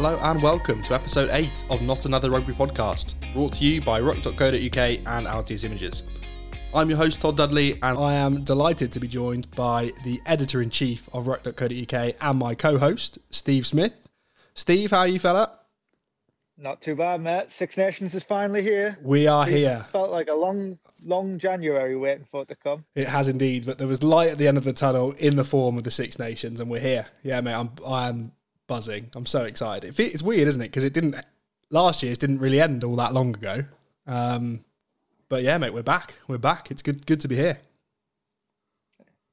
Hello and welcome to episode 8 of Not Another Rugby Podcast, brought to you by ruck.co.uk and Altius Images. I'm your host, Todd Dudley, and I am delighted to be joined by the editor in chief of ruck.co.uk and my co host, Steve Smith. Steve, how are you, fella? Not too bad, mate. Six Nations is finally here. We are It here. Felt like a long, long January waiting for it to come. It has indeed, but there was light at the end of the tunnel in the form of the Six Nations, and we're here. Yeah, mate, I'm I'm buzzing. I'm so excited. It It's weird, isn't it? Because it didn't last year's didn't really end all that long ago. Um, but yeah, mate, we're back. We're back. It's good good to be here.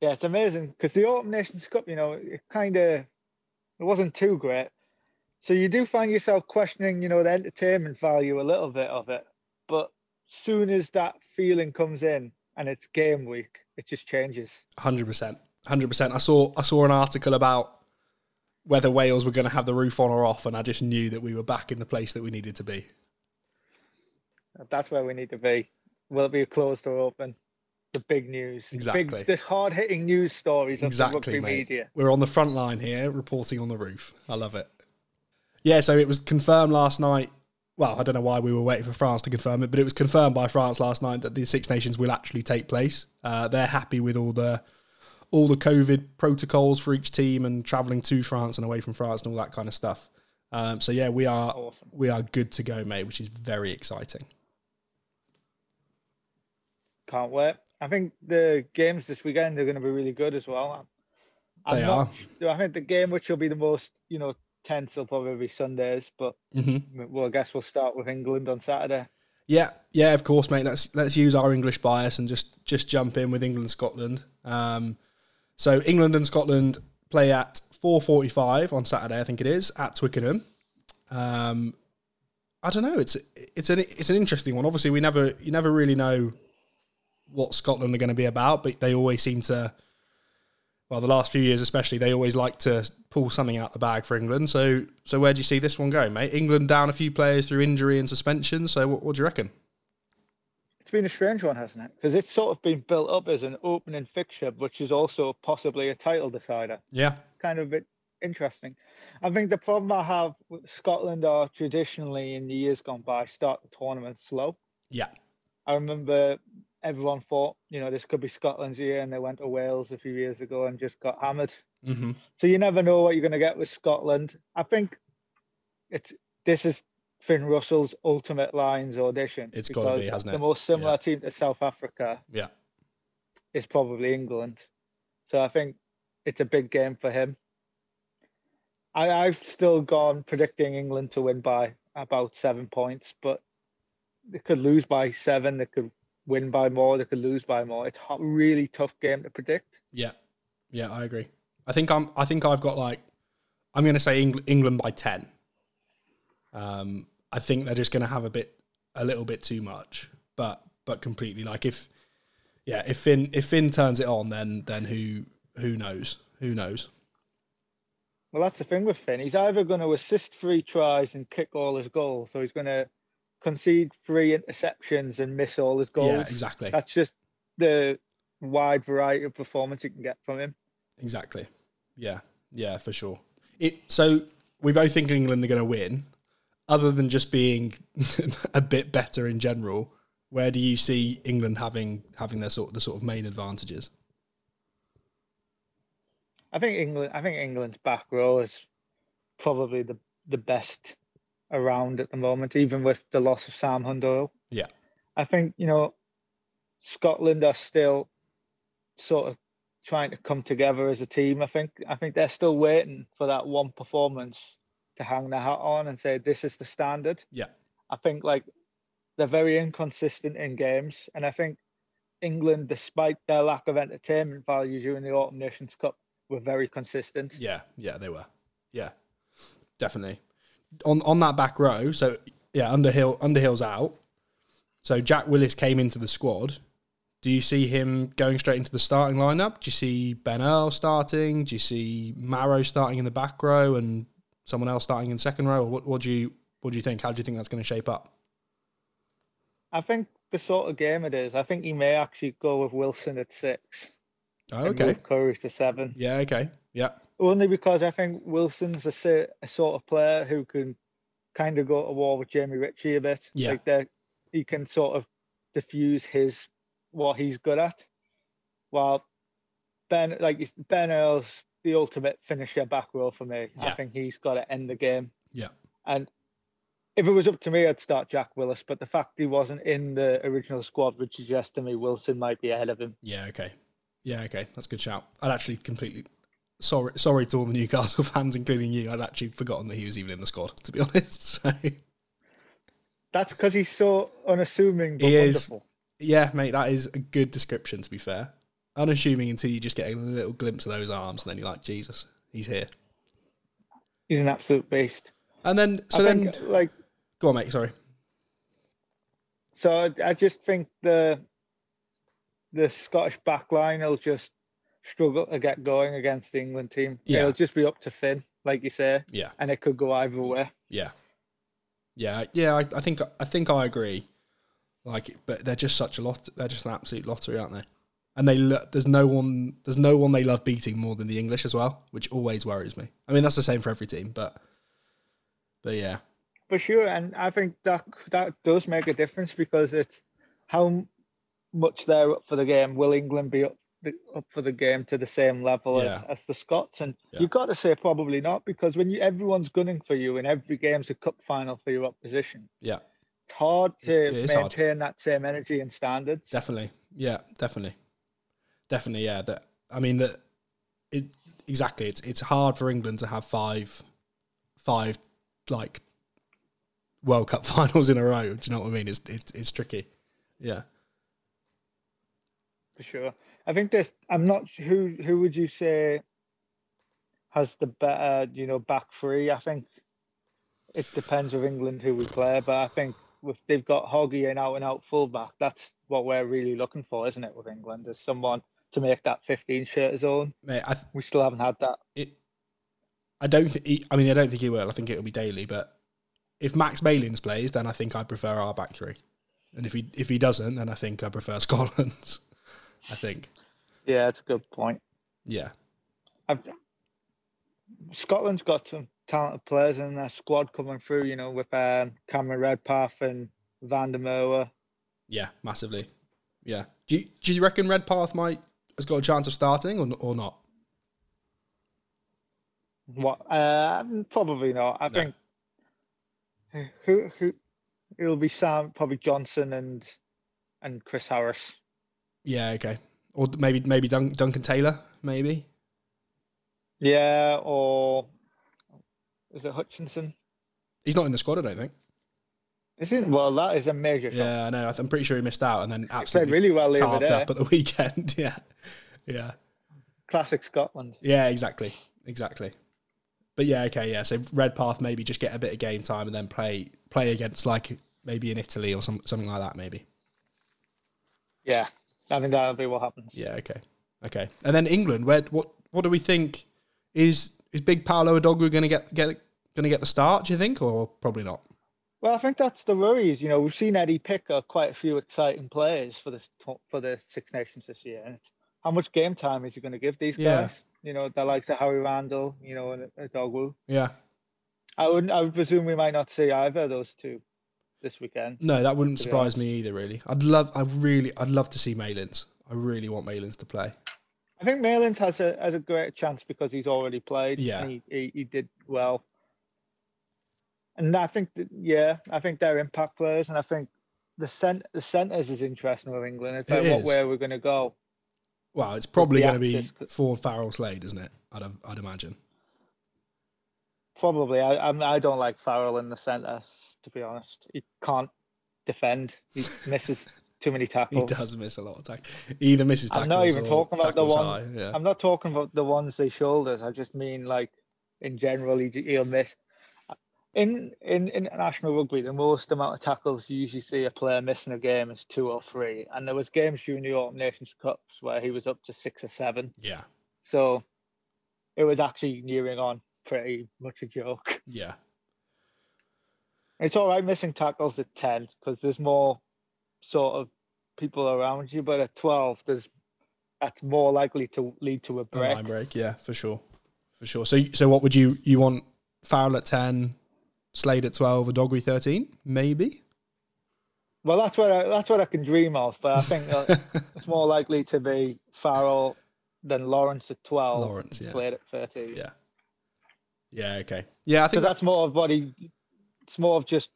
Yeah, it's amazing because the Autumn Nations Cup, you know, it kind of it wasn't too great. So you do find yourself questioning, you know, the entertainment value a little bit of it. But soon as that feeling comes in and it's game week, it just changes. Hundred percent. Hundred percent. I saw I saw an article about whether Wales were going to have the roof on or off, and I just knew that we were back in the place that we needed to be. That's where we need to be. Will it be closed or open? The big news. Exactly. Big, the hard hitting news stories of Exactly, the rugby mate. media. We're on the front line here, reporting on the roof. I love it. Yeah, so it was confirmed last night. Well, I don't know why we were waiting for France to confirm it, but it was confirmed by France last night that the Six Nations will actually take place. Uh, they're happy with all the all the COVID protocols for each team and travelling to France and away from France and all that kind of stuff. Um, so yeah, we are Awesome. we are good to go, mate, which is very exciting. Can't wait. I think the games this weekend are going to be really good as well. I'm They not, I think the game which will be the most, you know, tense will probably be Sundays, but hmm well, I guess we'll start with England on Saturday. Yeah, yeah, of course, mate. Let's let's use our English bias and just just jump in with England Scotland. Um, so England and Scotland play at four forty five on Saturday, I think it is, at Twickenham. Um, I don't know. It's it's an it's an interesting one. Obviously, we never you never really know what Scotland are going to be about, but they always seem to. Well, the last few years especially, they always like to pull something out the bag for England. So, so where do you see this one going, mate? England down a few players through injury and suspension. So, what, what do you reckon? Been a strange one, hasn't it? Because it's sort of been built up as an opening fixture, which is also possibly a title decider. Yeah, Kind of a bit interesting. I think the problem I have with Scotland are traditionally in the years gone by start the tournament slow. yeah, I remember everyone thought, you know, this could be Scotland's year, and they went to Wales a few years ago and just got hammered. hmm So you never know what you're going to get with Scotland. I think it's this is Finn Russell's ultimate Lions audition. It's gotta be, hasn't it? The most similar Yeah. team to South Africa yeah, is probably England. So I think it's a big game for him. I, I've still gone predicting England to win by about seven points, but they could lose by seven. They could win by more. They could lose by more. It's a really tough game to predict. yeah, yeah. I agree. I think I'm. I think I've got like. I'm going to say Eng- England by ten. Um, I think they're just going to have a bit, a little bit too much, but but completely like if, yeah, if Finn if Finn turns it on, then then who who knows who knows. Well, that's the thing with Finn. He's either going to assist three tries and kick all his goals, or he's going to concede three interceptions and miss all his goals. Yeah, exactly, That's just the wide variety of performance you can get from him. exactly. Yeah, yeah, for sure. It so we both think England are going to win. Other than just being a bit better in general, where do you see England having having their sort the sort of main advantages? I think England. I think England's back row is probably the the best around at the moment, even with the loss of Sam Underhill. Yeah. I think you know Scotland are still sort of trying to come together as a team. I think I think they're still waiting for that one performance to hang their hat on and say this is the standard. Yeah. I think like they're very inconsistent in games, and I think England, despite their lack of entertainment value during the Autumn Nations Cup, were very consistent. Yeah, yeah, they were. Yeah, definitely. On on that back row, so yeah, Underhill Underhill's out. So Jack Willis came into the squad. Do you see him going straight into the starting lineup? Do you see Ben Earl starting? Do you see Maro starting in the back row and someone else starting in second row? What, what do you what do you think? How do you think that's going to shape up? I think the sort of game it is, I think he may actually go with Wilson at six. Oh, okay. move Curry to seven. Yeah. Okay. Yeah. only because I think Wilson's a, a sort of player who can kind of go to war with Jamie Ritchie a bit. Yeah. Like he can sort of diffuse his what he's good at. While Ben, like Ben Earl's the ultimate finisher back row for me. I think he's got to end the game. Yeah. And if it was up to me, I'd start Jack Willis. But the fact he wasn't in the original squad would suggest to me Wilson might be ahead of him. Yeah, okay. Yeah, okay. That's a good shout. I'd actually completely sorry sorry to all the Newcastle fans, including you. I'd actually forgotten that he was even in the squad, to be honest. So That's because he's so unassuming but He is. yeah, mate, that is a good description to be fair. Unassuming until you just get a little glimpse of those arms and then you're like, Jesus, he's here. He's an absolute beast. And then so I then think, like go on, mate, sorry. so, I- I just think the the Scottish back line will just struggle to get going against the England team. Yeah. It'll just be up to Finn, like you say, Yeah. and it could go either way. Yeah, yeah, yeah. I, I think I think I agree. Like, but they're just such a lot. They're just an absolute lottery, aren't they? And they lo- there's no one there's no one they love beating more than the English as well, which always worries me. I mean, that's the same for every team, but but yeah, For sure, and I think that that does make a difference because it's how much they're up for the game. Will England be up the, up for the game to the same level Yeah. as, as the Scots? And Yeah. you've got to say probably not because when you everyone's gunning for you and every game's a cup final for your opposition, yeah, it's hard to It's- it is hard. maintain that same energy and standards. definitely, yeah, definitely, definitely, yeah. That I mean that it exactly. It's it's hard for England to have five five like World Cup finals in a row. Do you know what I mean? It's it's it's tricky. Yeah. for sure. I think this. I'm not who. Who would you say has the better, you know, back three? I think it depends with England who we play, but I think if they've got Hoggy and out and out fullback, that's what we're really looking for, isn't it? With England, is someone to make that 15 shirt zone. Mate, I th- We still haven't had that. it. I don't think. I mean, I don't think he will. I think it'll be Daly. But if Max Malins plays, then I think I prefer our back three. And if he if he doesn't, then I think I prefer Scotland's. I think. Yeah, that's a good point. Yeah. I've, Scotland's got some talented players in their squad coming through. You know, with um, Cameron Redpath and Van der Merwe. Yeah. Massively. Yeah. Do you, do you reckon Redpath might has got a chance of starting or or not? What? Uh, probably not. I No. think who who it'll be Sam, probably Johnson and and Chris Harris. Yeah. Okay. Or maybe maybe Dun- Duncan Taylor. Maybe. Yeah, or is it Hutchinson? He's not in the squad. I don't think. Isn't well that is a major. Yeah. I know. I'm pretty sure he missed out and then absolutely really well carved there. up at the weekend. yeah. Yeah. Classic Scotland. Yeah, exactly, exactly. But yeah, okay, yeah. So Redpath maybe just get a bit of game time and then play play against like maybe in Italy or some, something like that. Maybe. Yeah, I think that'll be what happens. Yeah. Okay. Okay. And then England. Where what what do we think is is Big Paolo Odogwu going to get get going to get the start? Do you think, or probably not? Well, I think that's the worries. You know, we've seen Eddie pick up quite a few exciting players for this for the Six Nations this year. And it's, how much game time is he going to give these Yeah. guys? You know, the likes of Harry Randall, you know, and Odogwu. Yeah. I would I would presume we might not see either of those two this weekend. No, that wouldn't surprise me either. Really, I'd love. I really, I'd love to see Malins. I really want Malins to play. I think Malins has a has a great chance because he's already played. Yeah. and he, he, he did well. And I think that, yeah, I think they're impact players, and I think the cent the centres is interesting with England. It's It like what is. way we're going to go. Well, it's probably going to be Ford Farrell Slade, isn't it? I'd I'd imagine. Probably, I I'm, I don't like Farrell in the centre. To be honest, he can't defend. He misses too many tackles. He does miss a lot of tackles. He either misses tackles. I'm not even or talking about the one- high, Yeah. I'm not talking about the ones they shoulders. I just mean like in general, he, he'll miss. In in international rugby, the most amount of tackles you usually see a player missing a game is two or three, and there was games during the Autumn Nations Cups where he was up to six or seven. yeah. So it was actually nearing on pretty much a joke. Yeah. It's all right missing tackles at ten because there's more sort of people around you, but at twelve, there's that's more likely to lead to a A break. line break. Yeah, for sure. for sure. So so what would you you want Farrell at ten, Slade at twelve, Odogwu thirteen, maybe? Well, that's what I, that's what I can dream of, but I think it's more likely to be Farrell than Lawrence at twelve, Lawrence, yeah. Slade at thirteen. Yeah. Yeah, okay. Yeah, I think that, that's more of what he. It's more of just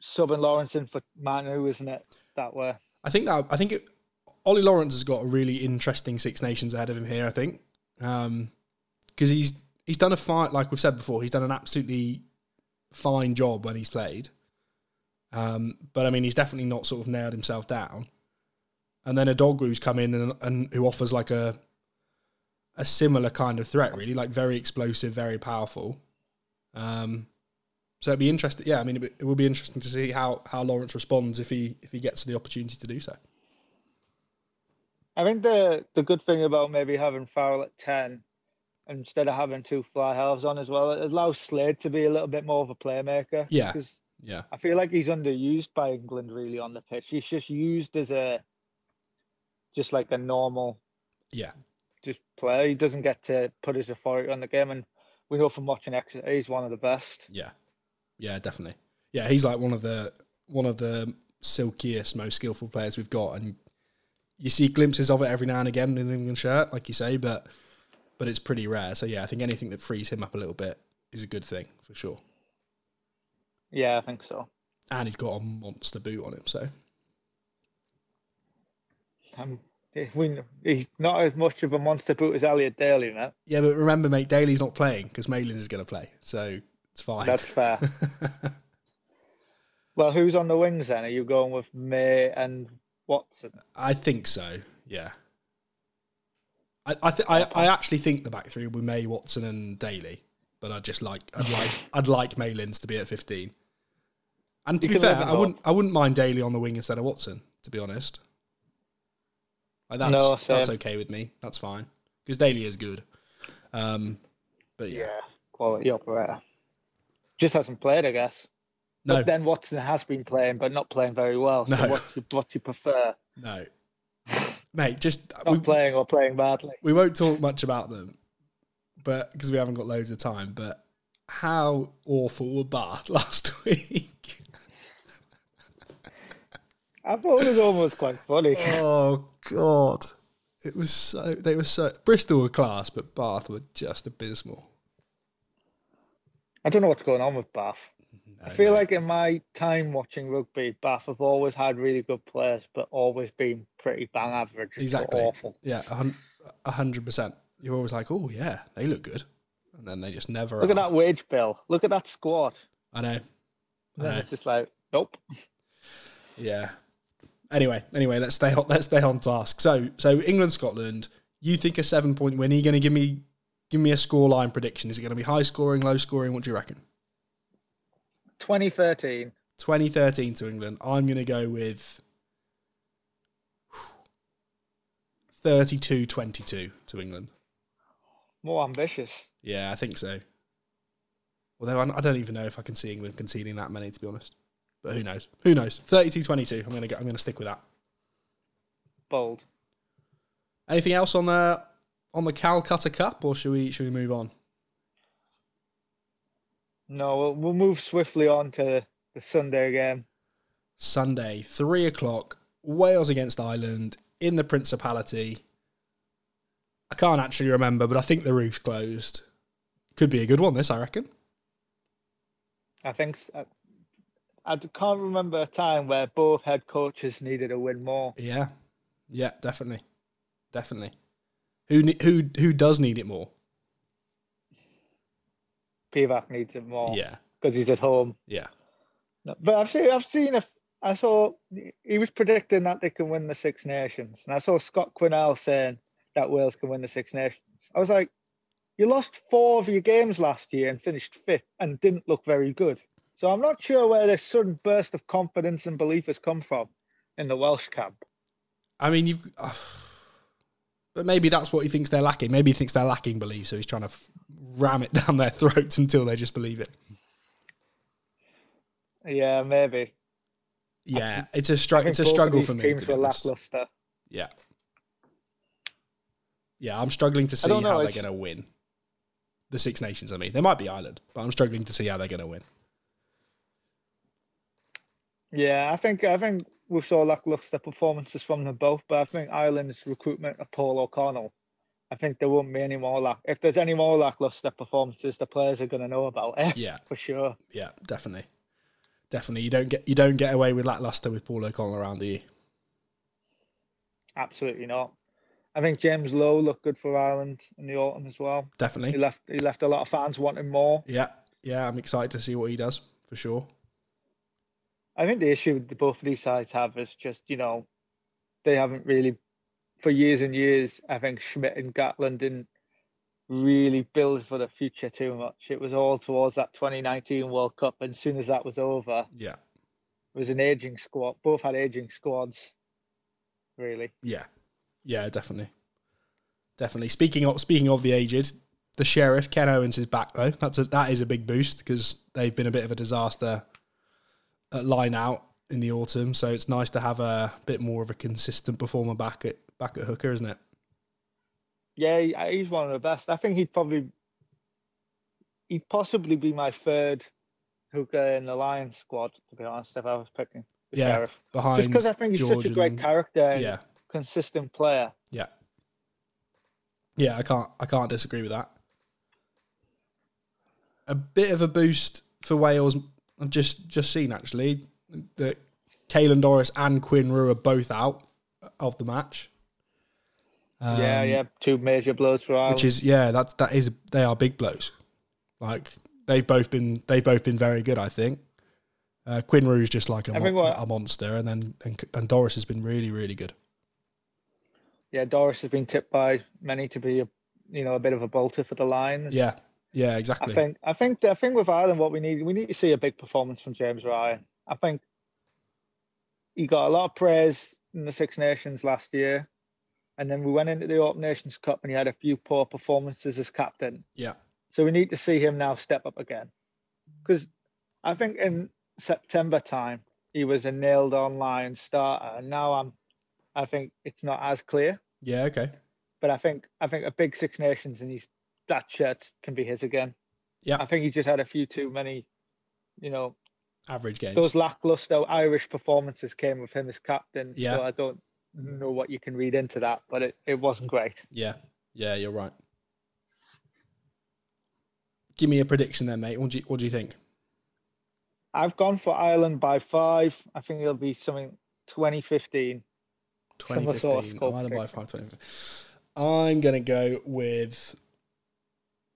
subbing Lawrence in for Manu, isn't it? That way. I think that I think it, Ollie Lawrence has got a really interesting Six Nations ahead of him here. I think um, because he's he's done a fight, like we've said before, he's done an absolutely fine job when he's played. Um, but I mean, he's definitely not sort of nailed himself down. And then a dog who's come in and, and who offers like a a similar kind of threat, really, like very explosive, very powerful. Um, so it'd be interesting. Yeah, I mean, it, will be interesting to see how how Lawrence responds if he if he gets the opportunity to do so. I think the the good thing about maybe having Farrell at ten instead of having two fly halves on as well, it allows Slade to be a little bit more of a playmaker. Yeah. Because Yeah, I feel like he's underused by England really on the pitch. He's just used as a just like a normal yeah, just player. He doesn't get to put his authority on the game and we know from watching Exeter he's one of the best. yeah, yeah, definitely. Yeah, he's like one of the one of the silkiest, most skillful players we've got, and you see glimpses of it every now and again in an England shirt, like you say, but but it's pretty rare. So yeah, I think anything that frees him up a little bit is a good thing for sure. Yeah, I think so. And he's got a monster boot on him, so Um, we, he's not as much of a monster boot as Elliot Daly, man. yeah. But remember, mate, Daly's not playing because Malins is going to play, so it's fine. That's fair. well, who's on the wings then? Are you going with May and Watson? I think so. Yeah. I I, th- I I actually think the back three will be May, Watson, and Daly, but I just like I'd like I'd like Malins to be at fifteen. And to You be can fair, live I wouldn't I wouldn't mind Daly on the wing instead of Watson. To be honest, like that's No, that's okay with me. That's fine because Daly is good. Um, but yeah, quality operator. Just hasn't played, I guess. no, But then Watson has been playing, but not playing very well. So No. what what you prefer? no, mate, just Not we, playing or playing badly? we won't talk much about them, but because we haven't got loads of time. But how awful were Bath last week? I thought it was almost quite funny. oh God, it was so. They were so. Bristol were class, but Bath were just abysmal. I don't know what's going on with Bath. I feel like in my time watching rugby, Bath have always had really good players, but always been pretty bang average. Exactly. awful. yeah, a hundred percent. You're always like, oh yeah, they look good, and then they just never. Look at that wage bill. Look at that squad. I know. I And then know. it's just like, nope. Yeah. Anyway, anyway, let's stay on. Let's stay on task. So, so England, Scotland. You think a seven point win? Are you going to give me give me a scoreline prediction? Is it going to be high scoring, low scoring? What do you reckon? 2013. 2013 to England. I'm going to go with 32-22 to England. More ambitious. Yeah, I think so. Although I don't even know if I can see England conceding that many, to be honest. But who knows? Who knows? 32-22. I'm going to go, I'm going to stick with that. Bold. Anything else on the on the Calcutta Cup, or should we should we move on? No, we'll, we'll move swiftly on to the Sunday game. Sunday, three o'clock, Wales against Ireland in the Principality. I can't actually remember, but I think the roof's closed. Could be a good one. This, I reckon. I think uh, I can't remember a time where both head coaches needed a win more. Yeah, yeah, definitely, definitely. Who who who does need it more? Pivac needs it more Yeah, because he's at home. yeah, No, But I've seen, I've seen, a, I saw he was predicting that they can win the Six Nations, and I saw Scott Quinnell saying that Wales can win the Six Nations. I was like, you lost four of your games last year and finished fifth, and didn't look very good. So I'm not sure where this sudden burst of confidence and belief has come from in the Welsh camp. I mean, you've. But maybe that's what he thinks they're lacking. Maybe he thinks they're lacking belief, so he's trying to f- ram it down their throats until they just believe it. Yeah, maybe. Yeah, it's a struggle. It's a struggle for me. Teams were lackluster. Yeah, yeah, I'm struggling to see know, how they're going to win. the Six Nations. I mean, they might be Ireland, but I'm struggling to see how they're going to win. Yeah, I think I think we saw lackluster performances from them both, but I think Ireland's recruitment of Paul O'Connell, I think there won't be any more lack. If there's any more lackluster performances, the players are going to know about it. Yeah, for sure. Yeah, definitely, definitely. You don't get you don't get away with lackluster with Paul O'Connell around, do you? Absolutely not. I think James Lowe looked good for Ireland in the autumn as well. Definitely, he left he left a lot of fans wanting more. Yeah, yeah. I'm excited to see what he does for sure. I think the issue that both of these sides have is just, you know, they haven't really, for years and years, I think Schmidt and Gatland didn't really build for the future too much. It was all towards that 2019 World Cup. And as soon as that was over, yeah, it was an aging squad. Both had aging squads, really. Yeah, yeah, definitely. Definitely. Speaking of speaking of the aged, the sheriff Ken Owens is back though. That's a that is a big boost because they've been a bit of a disaster Uh, line out in the autumn. So it's nice to have a bit more of a consistent performer back at back at hooker, isn't it? Yeah, uh, he's one of the best. I think he'd probably he'd possibly be my third hooker in the Lions squad. To be honest, if I was picking the yeah, sheriff, behind just because I think he's George such a great character, yeah, consistent player. Yeah, yeah, I can't I can't disagree with that. A bit of a boost for Wales I've just just seen actually that Caelan Doris and Quinn Roux are both out of the match. Um, yeah, yeah, two major blows for Ireland. Which is yeah, that's that is they are big blows. Like they've both been they've both been very good. I think uh, Quinn is just like a, a monster, and then and, and Doris has been really really good. Yeah, Doris has been tipped by many to be a you know a bit of a bolter for the Lions. Yeah, yeah, exactly. I think I think I think with Ireland, what we need we need to see a big performance from James Ryan. I think he got a lot of praise in the Six Nations last year, and then we went into the Autumn Nations Cup and he had a few poor performances as captain. Yeah. So we need to see him now step up again, because I think in September time he was a nailed on line starter, and now I'm, I think it's not as clear. Yeah. Okay. But I think I think a big Six Nations and he's that shirt can be his again. Yeah. I think he just had a few too many, you know, average games. Those lackluster Irish performances came with him as captain. Yeah. So I don't know what you can read into that, but it, it wasn't great. Yeah. Yeah, you're right. Give me a prediction then, mate. What do you, what do you think? I've gone for Ireland by five. I think it'll be something 2015. 2015. Ireland by five, 2015. I'm going to go with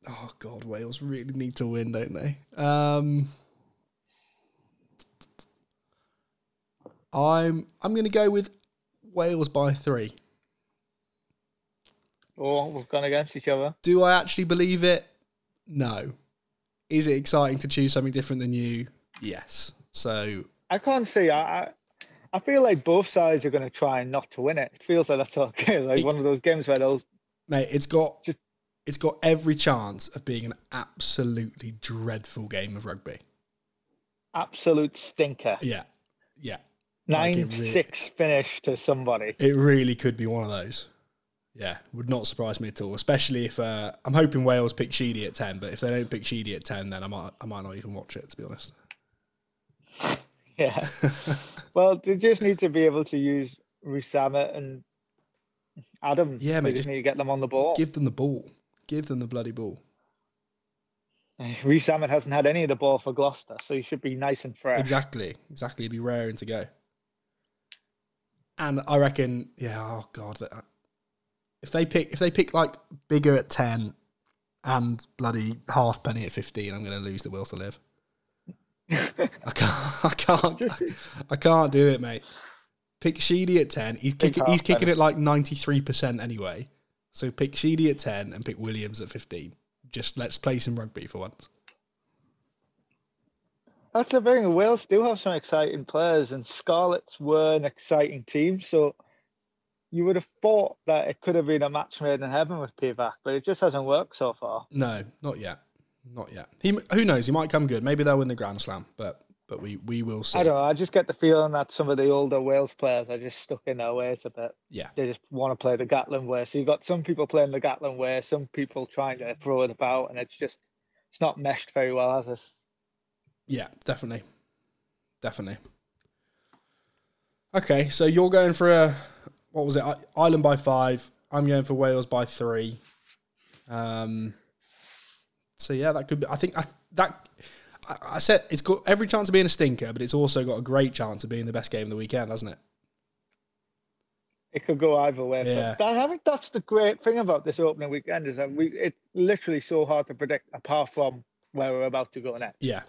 oh god, Wales really need to win, don't they? Um, I'm I'm going to go with Wales by three. Oh, we've gone against each other. Do I actually believe it? No. Is it exciting to choose something different than you? Yes. So I can't see. I I feel like both sides are going to try and not to win it. It feels like that's okay. Like it, one of those games where they'll. Mate, it's got just it's got every chance of being an absolutely dreadful game of rugby. Absolute stinker. Yeah. Yeah. Nine like really, six finish to somebody. It really could be one of those. Yeah, would not surprise me at all. Especially if uh, I'm hoping Wales pick Sheedy at ten, but if they don't pick Sheedy at ten, then I might I might not even watch it to be honest. Yeah. well, they just need to be able to use Rees-Zammit and Adam. Yeah, mate. They just need to get them on the ball. Give them the ball. Give them the bloody ball. Rees-Zammit hasn't had any of the ball for Gloucester, so he should be nice and fresh. Exactly, exactly. He'd be raring to go. And I reckon, yeah, oh god, if they pick if they pick like Biggar at ten and bloody Halfpenny at fifteen, I'm going to lose the will to live. I can't, I can't, I can't do it, mate. Pick Sheedy at ten. He's kicking, he's kicking it like ninety three percent anyway. So pick Sheedy at 10 and pick Williams at 15. Just let's play some rugby for once. That's the thing. Wales do have some exciting players, and Scarlets were an exciting team. So you would have thought that it could have been a match made in heaven with Pivac, but it just hasn't worked so far. No, not yet. Not yet. He, who knows? He might come good. Maybe they'll win the Grand Slam, but but we we will see. I don't know. I just get the feeling that some of the older Wales players are just stuck in their ways a bit. Yeah, They just want to play the Gatland way. So you've got some people playing the Gatland way, some people trying to throw it about, and it's just it's not meshed very well, has it? yeah, definitely, definitely. Okay, so you're going for a what was it? I- Ireland by five. I'm going for Wales by three. Um. So yeah, that could be. I think I, that I, said it's got every chance of being a stinker, but it's also got a great chance of being the best game of the weekend, hasn't it? It could go either way. Yeah. that- I think that's the great thing about this opening weekend is that we it's literally so hard to predict apart from where we're about to go next. Yeah.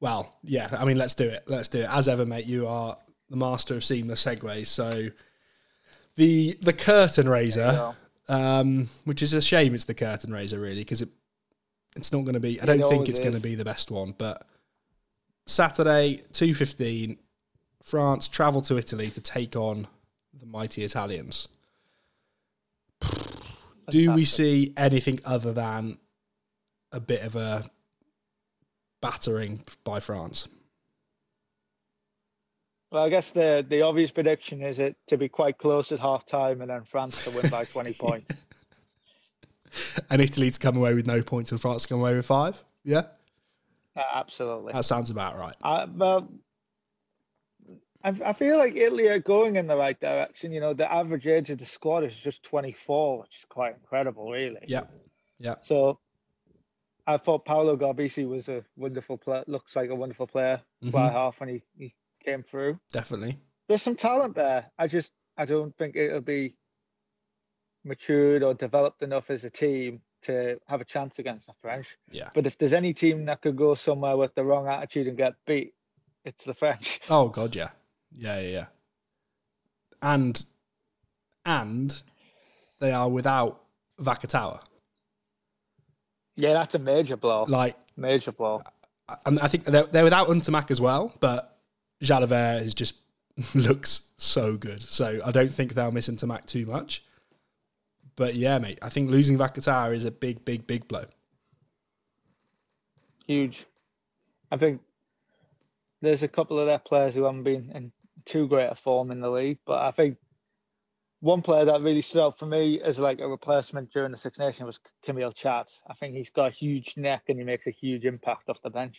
Well, yeah. I mean, let's do it. Let's do it. As ever, mate, you are the master of seamless segues. So the the curtain raiser, um, which is a shame. It's the curtain raiser, really, because it it's not going to be. I don't think it's going to be the best one. But Saturday, two fifteen, France travel to Italy to take on the mighty Italians. Do we see anything other than a bit of a battering by France? Well, I guess the the obvious prediction is it to be quite close at half time and then France to win by 20 points. And Italy to come away with no points and France to come away with five? Yeah, Uh, absolutely. that sounds about right. I, well, I, I feel like Italy are going in the right direction. You know, the average age of the squad is just 24, which is quite incredible, really. Yeah, yeah, So I thought Paolo Garbisi was a wonderful player, looks like a wonderful player by Mhm. half when he, he came through. definitely. There's some talent there. I just, I don't think it'll be matured or developed enough as a team to have a chance against the French. Yeah. But if there's any team that could go somewhere with the wrong attitude and get beat, it's the French. Oh god, yeah, yeah, yeah, yeah. And and they are without Vakatawa. Yeah, that's a major blow. Like, Major blow. and I think they're, they're without Ntamack as well, but Jalibert is just looks so good. So I don't think they'll miss Ntamack too much. But yeah, mate, I think losing Vakatawa is a big, big, big blow. Huge. I think there's a couple of their players who haven't been in too great a form in the league, but I think one player that really stood out for me as like a replacement during the Six Nations was Camille Chat. I think he's got a huge neck and he makes a huge impact off the bench.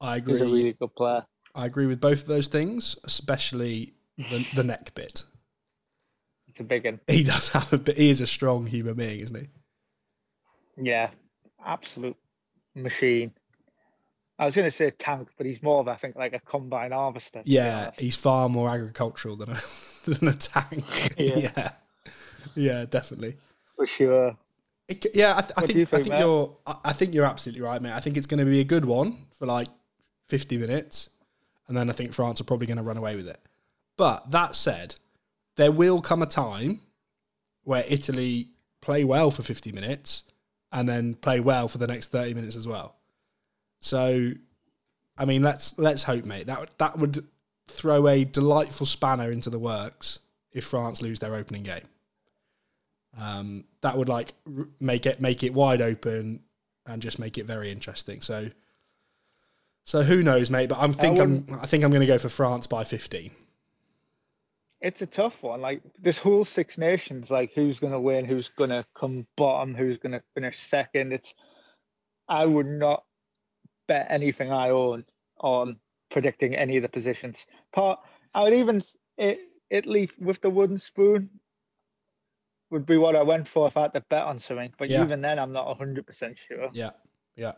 I agree. He's a really good player. I agree with both of those things, especially the, the neck bit. It's a big one. He does have a bit. He is a strong human being, isn't he? Yeah, absolute machine. I was going to say tank, but he's more of, I think, like a combine harvester. Yeah, he's far more agricultural than a than a tank. Yeah. yeah, yeah, definitely. for sure. It yeah, I, th- I think, you I think, think Matt? you're I, I think you're absolutely right, mate. I think it's going to be a good one for like 50 minutes, and then I think France are probably going to run away with it. But that said, there will come a time where Italy play well for 50 minutes and then play well for the next 30 minutes as well. So, I mean, let's let's hope, mate. That that would throw a delightful spanner into the works if France lose their opening game. Um, that would like r- make it make it wide open and just make it very interesting. So, so who knows, mate? But I'm think I'm I think I'm going to go for France by 15. It's a tough one. Like this whole Six Nations, like who's going to win, who's going to come bottom, who's going to finish second. It's I would not bet anything I own on predicting any of the positions. Part I would even it Italy with the wooden spoon would be what I went for if I had to bet on something. But Yeah. even then, I'm not hundred percent sure. Yeah, yeah,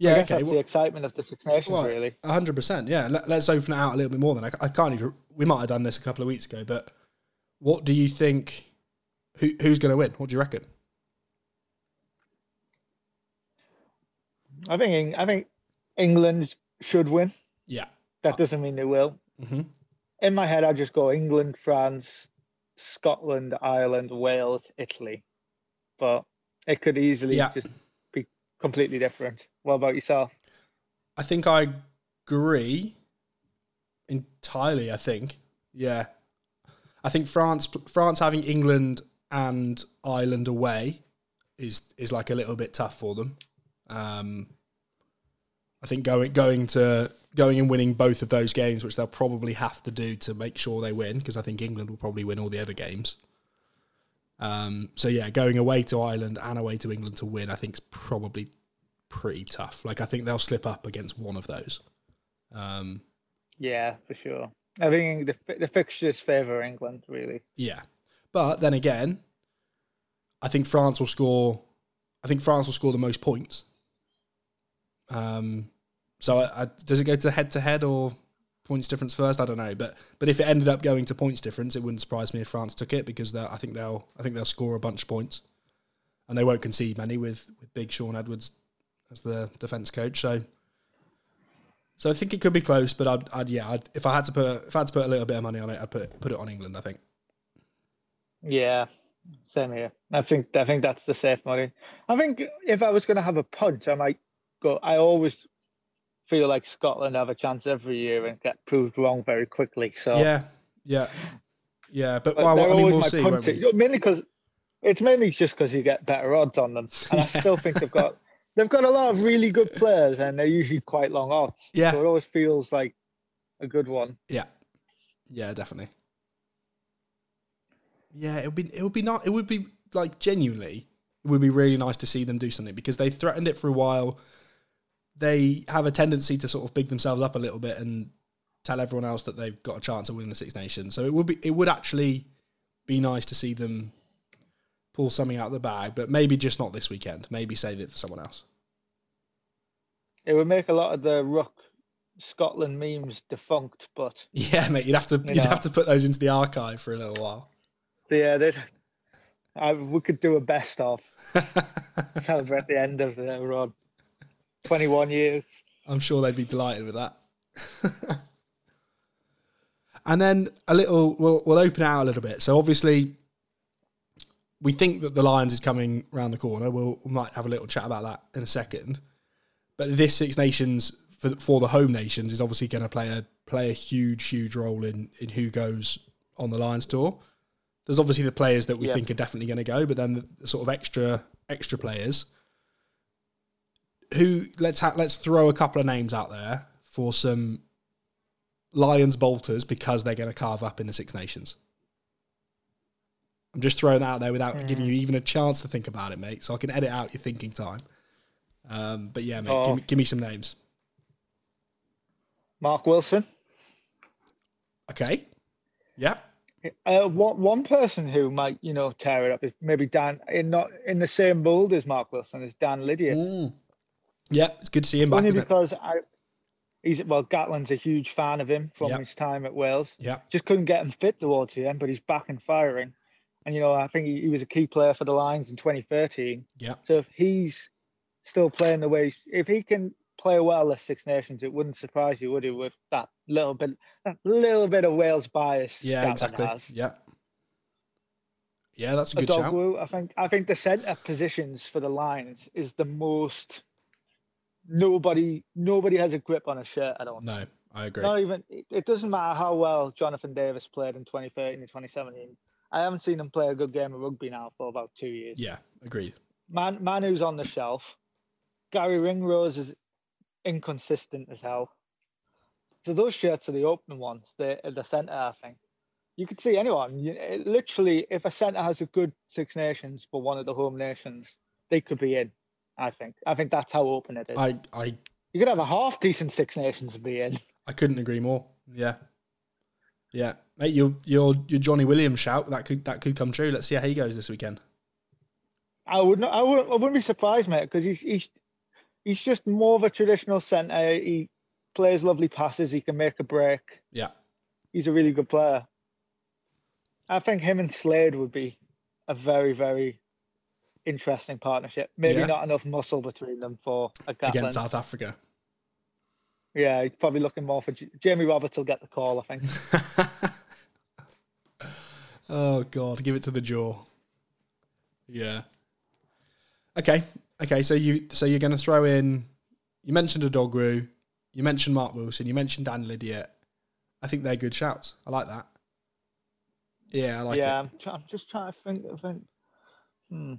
I yeah. guess Okay, that's well, the excitement of the Six Nations, well, really. hundred percent. Yeah, Let, let's open it out a little bit more. Then I, I can't even. We might have done this a couple of weeks ago, but what do you think? Who who's going to win? What do you reckon? I think I think England should win. Yeah. That doesn't mean they will. hmm in my head, I just go England, France, Scotland, Ireland, Wales, Italy. But it could easily Yeah. just completely different. What about yourself? I think I agree entirely. I think, yeah, I think France France having England and Ireland away is is like a little bit tough for them. Um, I think going going to going and winning both of those games, which they'll probably have to do to make sure they win, because I think England will probably win all the other games. Um, so yeah, going away to Ireland and away to England to win, I think is probably pretty tough. Like I think they'll slip up against one of those. Um, yeah, for sure. I think the the fixtures favour England really. Yeah, but then again, I think France will score. I think France will score the most points. Um, so I, I, does it go to head to head or points difference first? I don't know, but but if it ended up going to points difference, it wouldn't surprise me if France took it because I think they'll I think they'll score a bunch of points, and they won't concede many with with Big Shaun Edwards as the defense coach. So so I think it could be close, but I'd, I'd yeah, I'd, if I had to put if I had to put a little bit of money on it, I'd put put it on England. I think. Yeah, same here. I think I think that's the safe money. I think if I was going to have a punt, I might go. I always feel like Scotland have a chance every year and get proved wrong very quickly. So yeah, yeah, yeah. But, but well, I mean, we'll see. We? Mainly because it's mainly just because you get better odds on them, and yeah. I still think they've got they've got a lot of really good players, and they're usually quite long odds. Yeah, so it always feels like a good one. Yeah, yeah, definitely. Yeah, it would be it would be not it would be like genuinely it would be really nice to see them do something because they threatened it for a while. They have a tendency to sort of big themselves up a little bit and tell everyone else that they've got a chance of winning the Six Nations. So it would be it would actually be nice to see them pull something out of the bag, but maybe just not this weekend. Maybe save it for someone else. It would make a lot of the Ruck Scotland memes defunct, but yeah, mate, you'd have to you would have to put those into the archive for a little while. Yeah, they I, we could do a best of celebrate the end of the run. Twenty-one years. I'm sure they'd be delighted with that. and then a little, we'll we'll open out a little bit. So obviously, we think that the Lions is coming around the corner. We'll, we might have a little chat about that in a second. But this Six Nations for for the home nations is obviously going to play a play a huge huge role in in who goes on the Lions tour. There's obviously the players that we yeah. think are definitely going to go, but then the sort of extra extra players. Who let's ha- let's throw a couple of names out there for some Lions bolters because they're going to carve up in the Six Nations. I'm just throwing that out there without mm. giving you even a chance to think about it, mate. So I can edit out your thinking time. Um, but yeah, mate, oh. give, me, give me some names. Mark Wilson. Okay. Yeah. Uh, one one person who might you know tear it up is maybe Dan in not in the same mold as Mark Wilson is Dan Lydiate. Mm. Yeah, it's good to see him back. Only because I, he's well, Gatland's a huge fan of him from yep. his time at Wales. Yeah, just couldn't get him fit towards the end, but he's back and firing. And you know, I think he, he was a key player for the Lions in 2013. Yeah. So if he's still playing the way, if he can play well at Six Nations, it wouldn't surprise you, would it, with that little bit, that little bit of Wales bias? Yeah, exactly. Has. Yeah. Yeah, that's a good shout. I think I think the centre positions for the Lions is the most. Nobody, nobody has a grip on a shirt. I don't. No, I agree. Not even. It, doesn't matter how well Jonathan Davies played in 2013 and 2017. I haven't seen him play a good game of rugby now for about two years. Yeah, agreed. Man, Manu's on the shelf. Garry Ringrose is inconsistent as hell. So those shirts are the opening ones. The the centre, I think. You could see anyone. You, literally, if a centre has a good Six Nations for one of the home nations, they could be in. I think. I think that's how open it is. I, I. You could have a half decent Six Nations be in. I couldn't agree more. Yeah, yeah, mate. Your your your Johnny Williams shout that could that could come true. Let's see how he goes this weekend. I would not. I wouldn't. I wouldn't be surprised, mate, because he's he's he's just more of a traditional centre. He plays lovely passes. He can make a break. Yeah. He's a really good player. I think him and Slade would be a very, very interesting partnership. Maybe yeah. not enough muscle between them for a Gatland. Against South Africa. Yeah, he's probably looking more for J- Jamie Roberts will get the call, I think. oh god, give it to the jaw. Yeah. Okay. Okay, so you so you're going to throw in. You mentioned a Odogwu, you mentioned Mark Wilson, you mentioned Dan Lydiate. I think they're good shouts. I like that. Yeah, I like yeah, it. Yeah, I'm, I'm, just trying to think. think hmm.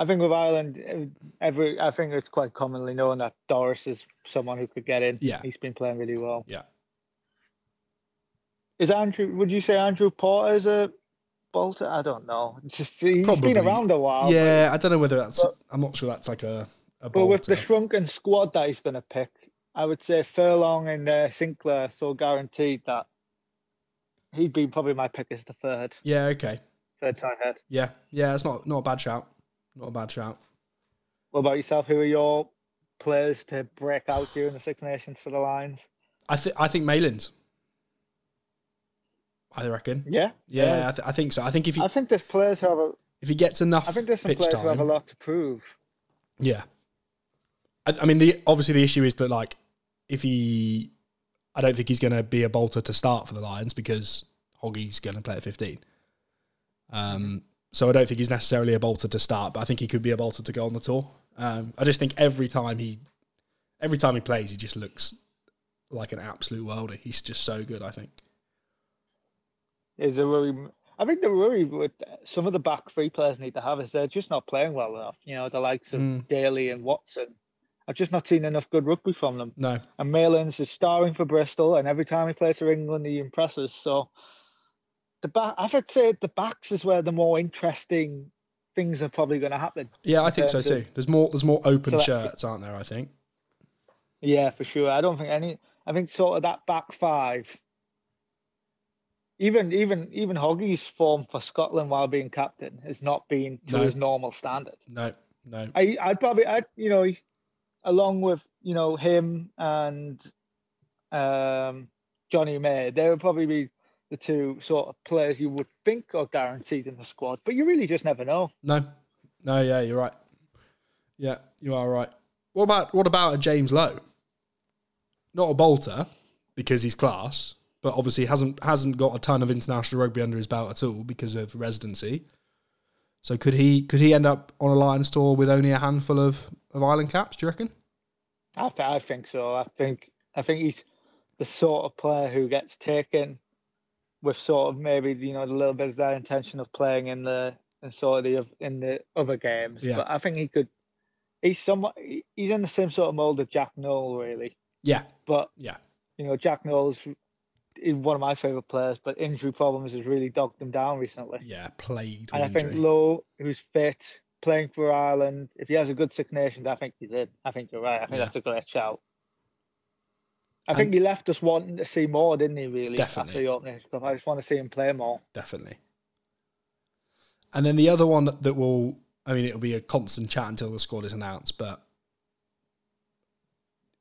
I think with Ireland, eh, every I think it's quite commonly known that Doris is someone who could get in. Yeah. he's been playing really well. Yeah. Is Andrew? Would you say Andrew Porter is a bolter? I don't know. It's just he's Probably. been around a while. yeah, I don't know whether that's. But- I'm not sure that's like a. a But with the shrunken squad that he's going to pick, I would say Furlong and uh, Sinckler so guaranteed that he'd be probably my pick as the third yeah, okay. third tight head. Yeah, yeah, it's not not a bad shout. Not a bad shout. What about yourself? Who are your players to break out during the Six Nations for the Lions? I think I think Malins. I reckon. Yeah, Yeah, I, th- I think so. I think if he I think there's players who have a. if he gets enough I think there's some players who have a lot to prove. yeah. I, I mean, the obviously the issue is that like if he, I don't think he's going to be a bolter to start for the Lions because Hoggy's going to play at 15. Um, so I don't think he's necessarily a bolter to start, but I think he could be a bolter to go on the tour. Um, I just think every time he, every time he plays, he just looks like an absolute worldie. He's just so good. I think. Is a worry. I think the worry with some of the back three players need to have is they're just not playing well enough. You know, the likes of Mm. Daly and Watson. I've just not seen enough good rugby from them. No, And Malins is starring for Bristol, and every time he plays for England, he impresses. So the back, I would say the backs is where the more interesting things are probably going to happen. yeah, I think so of- too. There's more. There's more open Select- shirts, aren't there? I think. Yeah, for sure. I don't think any. I think sort of that back five. Even even even Hoggy's form for Scotland while being captain has not been to No. his normal standard. No, no. I I'd probably I you know along with you know him and um Jonny May, they would probably be the two sort of players you would think are guaranteed in the squad, but you really just never know. No, no, yeah, you're right. Yeah, you are right. What about what about a James Lowe? Not a bolter because he's class, but obviously hasn't hasn't got a ton of international rugby under his belt at all because of residency. So could he could he end up on a Lions tour with only a handful of, of Ireland caps? Do you reckon? I, th- I think so. I think I think he's the sort of player who gets taken with sort of maybe you know a little bit of their intention of playing in the in sort of the in the other games. Yeah. But I think he could. He's somewhat. He's in the same sort of mold of Jack Nowell, really. Yeah, But yeah, you know, Jack Nowell's one of my favourite players, but injury problems has really dogged him down recently. yeah. Played and I think. Lowe, who's fit, playing for Ireland, if he has a good Six Nations, I think he's in. I think you're right. I think Yeah. that's a great shout. I And- think he left us wanting to see more, didn't he? Really, Definitely. after the opening cup, I just want to see him play more. definitely. And then the other one that will, I mean, it'll be a constant chat until the squad is announced. But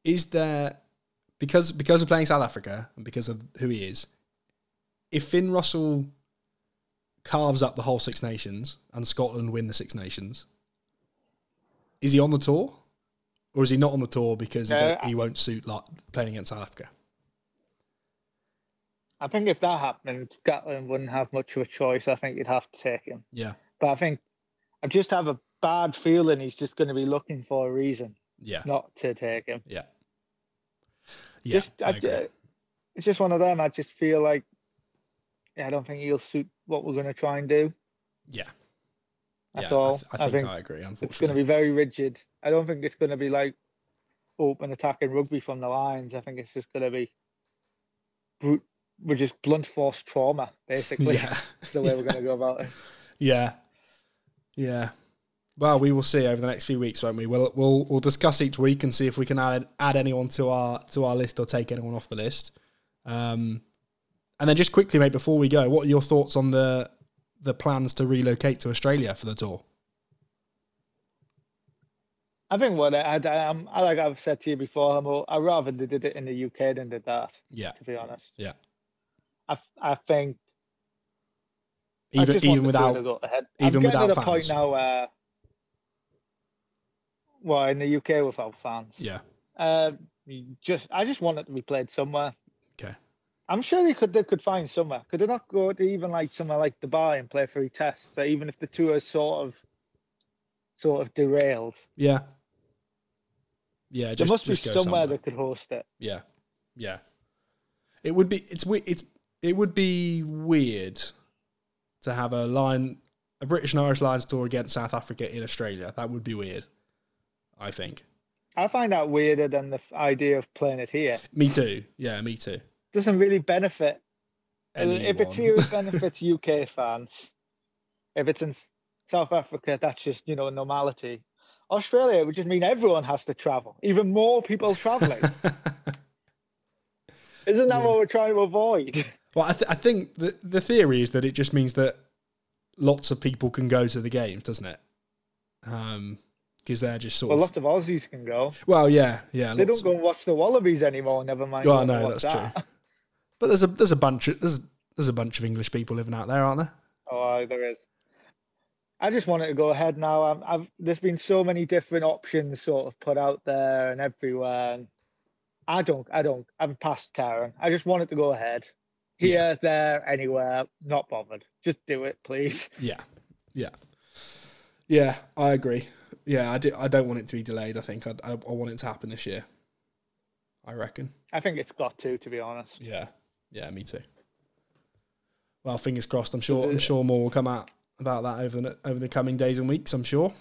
is there because because of playing South Africa and because of who he is, if Finn Russell carves up the whole Six Nations and Scotland win the Six Nations, is he on the tour, or is he not on the tour because he, No, he won't suit like playing against South Africa? I think if that happened, Scotland wouldn't have much of a choice. I think you'd have to take him. Yeah, But I think I just have a bad feeling he's just going to be looking for a reason yeah, not to take him. yeah, yeah. just, I I, it's just one of them. I just feel like yeah, I don't think he'll suit what we're going to try and do. yeah. That's yeah, all. I, th- I think I, think agree. it's going to be very rigid. I don't think it's going to be like open attacking rugby from the Lions. I think it's just going to be brute. We're just blunt force trauma, basically. yeah, the way we're going to go about it. yeah, yeah. Well, we will see over the next few weeks, won't we? We'll we'll we'll discuss each week and see if we can add add anyone to our to our list or take anyone off the list. Um, and then just quickly, mate, before we go, what are your thoughts on the the plans to relocate to Australia for the tour? I think what I, I, I'm, I like I've said to you before, I'm, I rather they did it in the UK than did that. Yeah, To be honest. Yeah. I, I think even want even without even without to the point fans. now where, well, in the UK without fans, yeah, uh, just I just want it to be played somewhere. I'm sure they could they could find somewhere. Could they not go to even like somewhere like Dubai and play three tests? So even if the tour is sort of, sort of derailed, yeah, yeah. there Just, must be somewhere somewhere. that could host it. Yeah, yeah. It would be it's we- it's it would be weird to have a line a British and Irish Lions tour against South Africa in Australia. That would be weird. I think. I find that weirder than the idea of playing it here. Me too. Yeah, me too. Doesn't really benefit. Uh, If it's Anyone. here, it benefits UK fans. If it's in South Africa, that's just you know normality. Australia would just mean everyone has to travel, even more people traveling. Isn't that Yeah. what we're trying to avoid? well, I, th- I think the the theory is that it just means that lots of people can go to the games, doesn't it? Um, because they're just sort Well, of. Well, lots of Aussies can go. well, yeah, yeah. They don't go and watch the Wallabies anymore. Never mind. Well, to no, that's that. true. But there's a there's a bunch of there's there's a bunch of English people living out there, aren't there? Oh, there is. I just wanted to go ahead now. I'm, I've there's been so many different options sort of put out there and everywhere, and I don't, I don't, I'm past Karen. I just wanted to go ahead. Here, there, anywhere, not bothered. Just do it, please. Yeah, yeah, yeah. I agree. Yeah, I do, I don't want it to be delayed. I think I, I, I want it to happen this year. I reckon. I think it's got to, to be honest. Yeah, yeah. Me too. Well, fingers crossed. I'm sure. I'm sure more will come out about that over the over the coming days and weeks. I'm sure.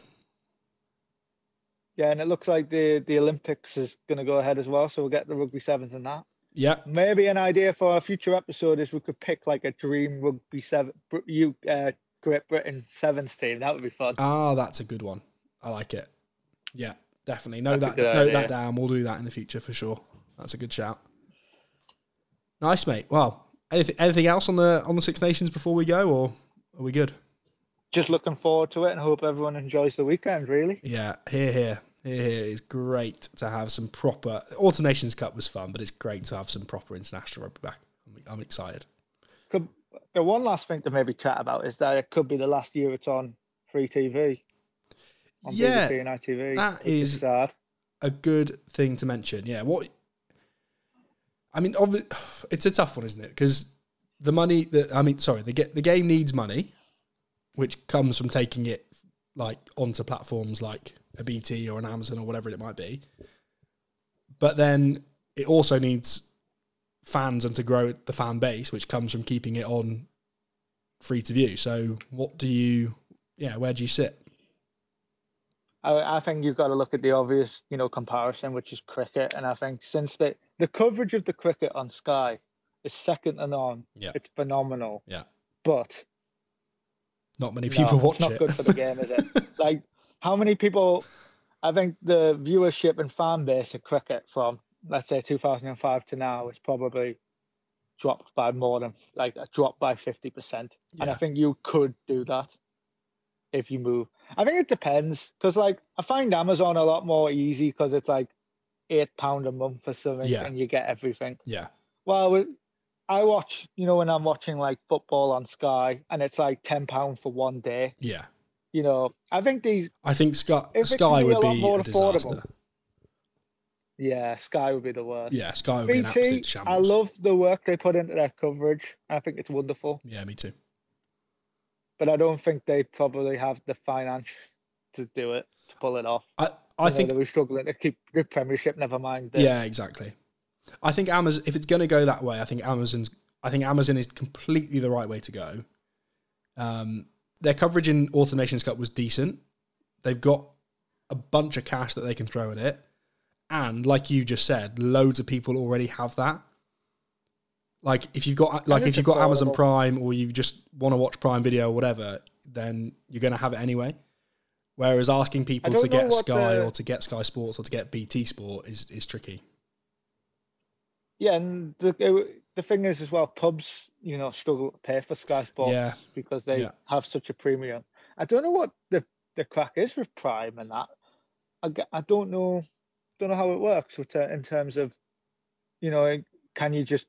Yeah, and it looks like the the Olympics is going to go ahead as well, so we'll get the rugby sevens and that. Yeah, Maybe an idea for a future episode is we could pick like a dream rugby seven, you uh, Great Britain sevens team. That would be fun. Ah, that's a good one. I like it. Yeah, definitely. Note That's that note idea. that down. We'll do that in the future for sure. That's a good shout. Nice, mate. Well, anything anything else on the on the Six Nations before we go, or are we good? just looking forward to it and hope everyone enjoys the weekend really Yeah, here, here, here, here is great to have some proper. Autumn Nations Cup was fun, but it's great to have some proper international rugby back. I'm, I'm excited. could the one last thing to maybe chat about is that it could be the last year it's on free tv on Yeah, BBC and ITV that which is- sad a good thing to mention. Yeah, what I mean, it's a tough one, isn't it? Because the money that I mean, sorry, the the game needs money, which comes from taking it like onto platforms like a BT or an Amazon or whatever it might be. But then it also needs fans and to grow the fan base, which comes from keeping it on free to view. So, what do you? Yeah, where do you sit? I, I think you've got to look at the obvious you know comparison which is cricket and I think since the the coverage of the cricket on Sky is second to none Yeah. it's phenomenal Yeah. but Not many No, people watch it's not it. good for the game, is it? like, how many people? I think the viewership and fan base of cricket from let's say 2005 to now is probably dropped by more than like dropped by 50 percent. Yeah. And I think you could do that if you move. I think it depends because like I find Amazon a lot more easy because it's like eight pound a month or something, Yeah. and you get everything. yeah, Well, I watch, you know, when I'm watching like football on Sky, and it's like ten pound for one day yeah. you know, I think these, I think Sky, Sky be would be more a disaster. affordable. yeah, Sky would be the worst. Yeah, Sky would be an absolute BT, I love the work they put into their coverage. I think it's wonderful, yeah, me too. but I don't think they probably have the finance to do it to pull it off. I, I think they were struggling to keep the Premiership. Never mind. The, yeah, exactly. I think Amazon. If it's going to go that way, I think Amazon's. I think Amazon is completely the right way to go. Um, their coverage in Autumn Nations Cup was decent. They've got a bunch of cash that they can throw at it, and like you just said, loads of people already have that. Like if you've got like if you've got Amazon. Prime or you just want to watch Prime Video or whatever, then you're going to have it anyway. Whereas asking people to get Sky the- or to get Sky Sports or to get BT Sport is is tricky. yeah, and the the thing is as well, pubs, you know, struggle to pay for Sky Sports Yeah. because they Yeah. have such a premium. I don't know what the the crack is with Prime and that. I, I don't know don't know how it works with, uh, in terms of, you know, can you just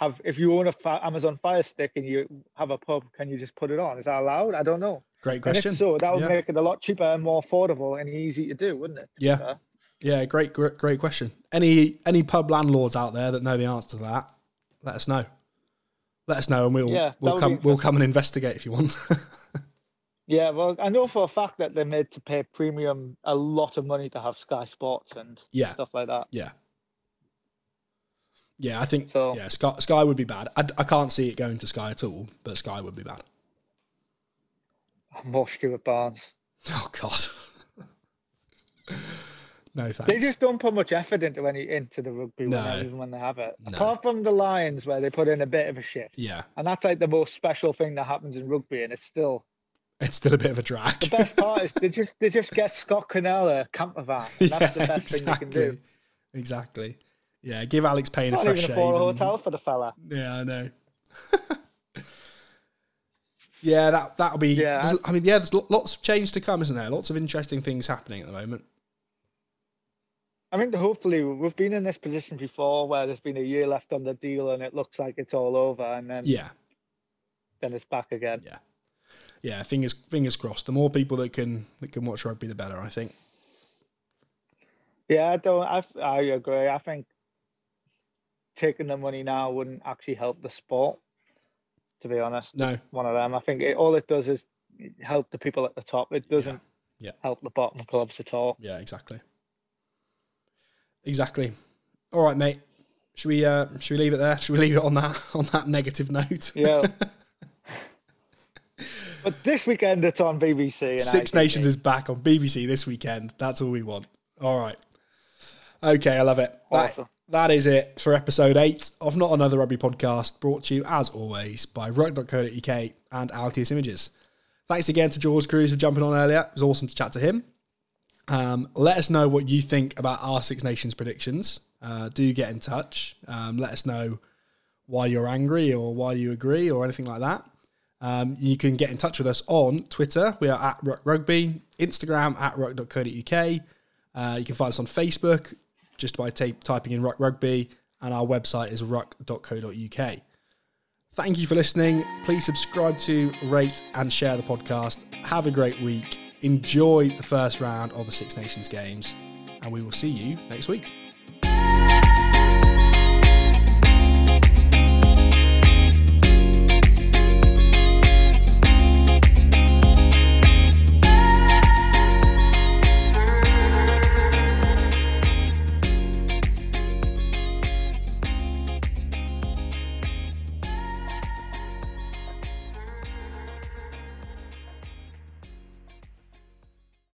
have if you own a Amazon Fire Stick and you have a pub, can you just put it on? Is that allowed? I don't know. Great And question. if so, that would Yeah. make it a lot cheaper and more affordable and easy to do, wouldn't it? Yeah. Yeah, great, great, great question. Any any pub landlords out there that know the answer to that, let us know. Let us know, and we'll Yeah, we'll come we'll come and investigate if you want. Yeah, well, I know for a fact that they're made to pay premium a lot of money to have Sky Sports and yeah, stuff like that. yeah, yeah. I think So- yeah, Sky, Sky would be bad. I, I can't see it going to Sky at all, but Sky would be bad. More Stuart Barnes. Oh God. no thanks. They just don't put much effort into any into the rugby No. when, even when they have it. No. Apart from the Lions, where they put in a bit of a shift, yeah, and that's like the most special thing that happens in rugby, and it's still it's still a bit of a drag. the best part is they just they just get Scott Quinnell a camper van. And that's the Yeah, best thing they can do. Exactly. Yeah, give Alex Payne a Not fresh even shave. afford a hotel for the fella. Yeah, I know. yeah, that that'll be. Yeah, I mean, yeah, there's lots of change to come, isn't there? Lots of interesting things happening at the moment. I think hopefully we've been in this position before where there's been a year left on the deal and it looks like it's all over and then Yeah, then it's back again. yeah, yeah. Fingers fingers crossed. The more people that can that can watch rugby, the better. I think. Yeah, I don't. I I agree. I think taking the money now wouldn't actually help the sport. To be honest, No. one of them. I think it, all it does is help the people at the top. It doesn't Yeah. help the bottom clubs at all. Yeah, exactly. Exactly. All right, mate. Should we uh should we leave it there? Should we leave it on that on that negative note? Yeah. but this weekend it's on BBC. And Six ITV. Nations is back on BBC this weekend. That's all we want. All right. Okay, I love it. That- that is it for episode eight of Not Another Rugby Podcast, brought to you as always by ruck.co.uk and Altius Images. Thanks again to George Kruis for jumping on earlier. It was awesome to chat to him. Um, let us know what you think about our Six Nations predictions. Uh, do get in touch. Um, let us know why you're angry or why you agree or anything like that. Um, you can get in touch with us on Twitter. We are at Ruck Rugby, Instagram at ruck.co.uk. Uh, you can find us on Facebook just by ta- typing in Ruck Rugby, and our website is ruck.co.uk. Thank you for listening. Please subscribe to, rate, and share the podcast. Have a great week. Enjoy the first round of the Six Nations games, and we will see you next week.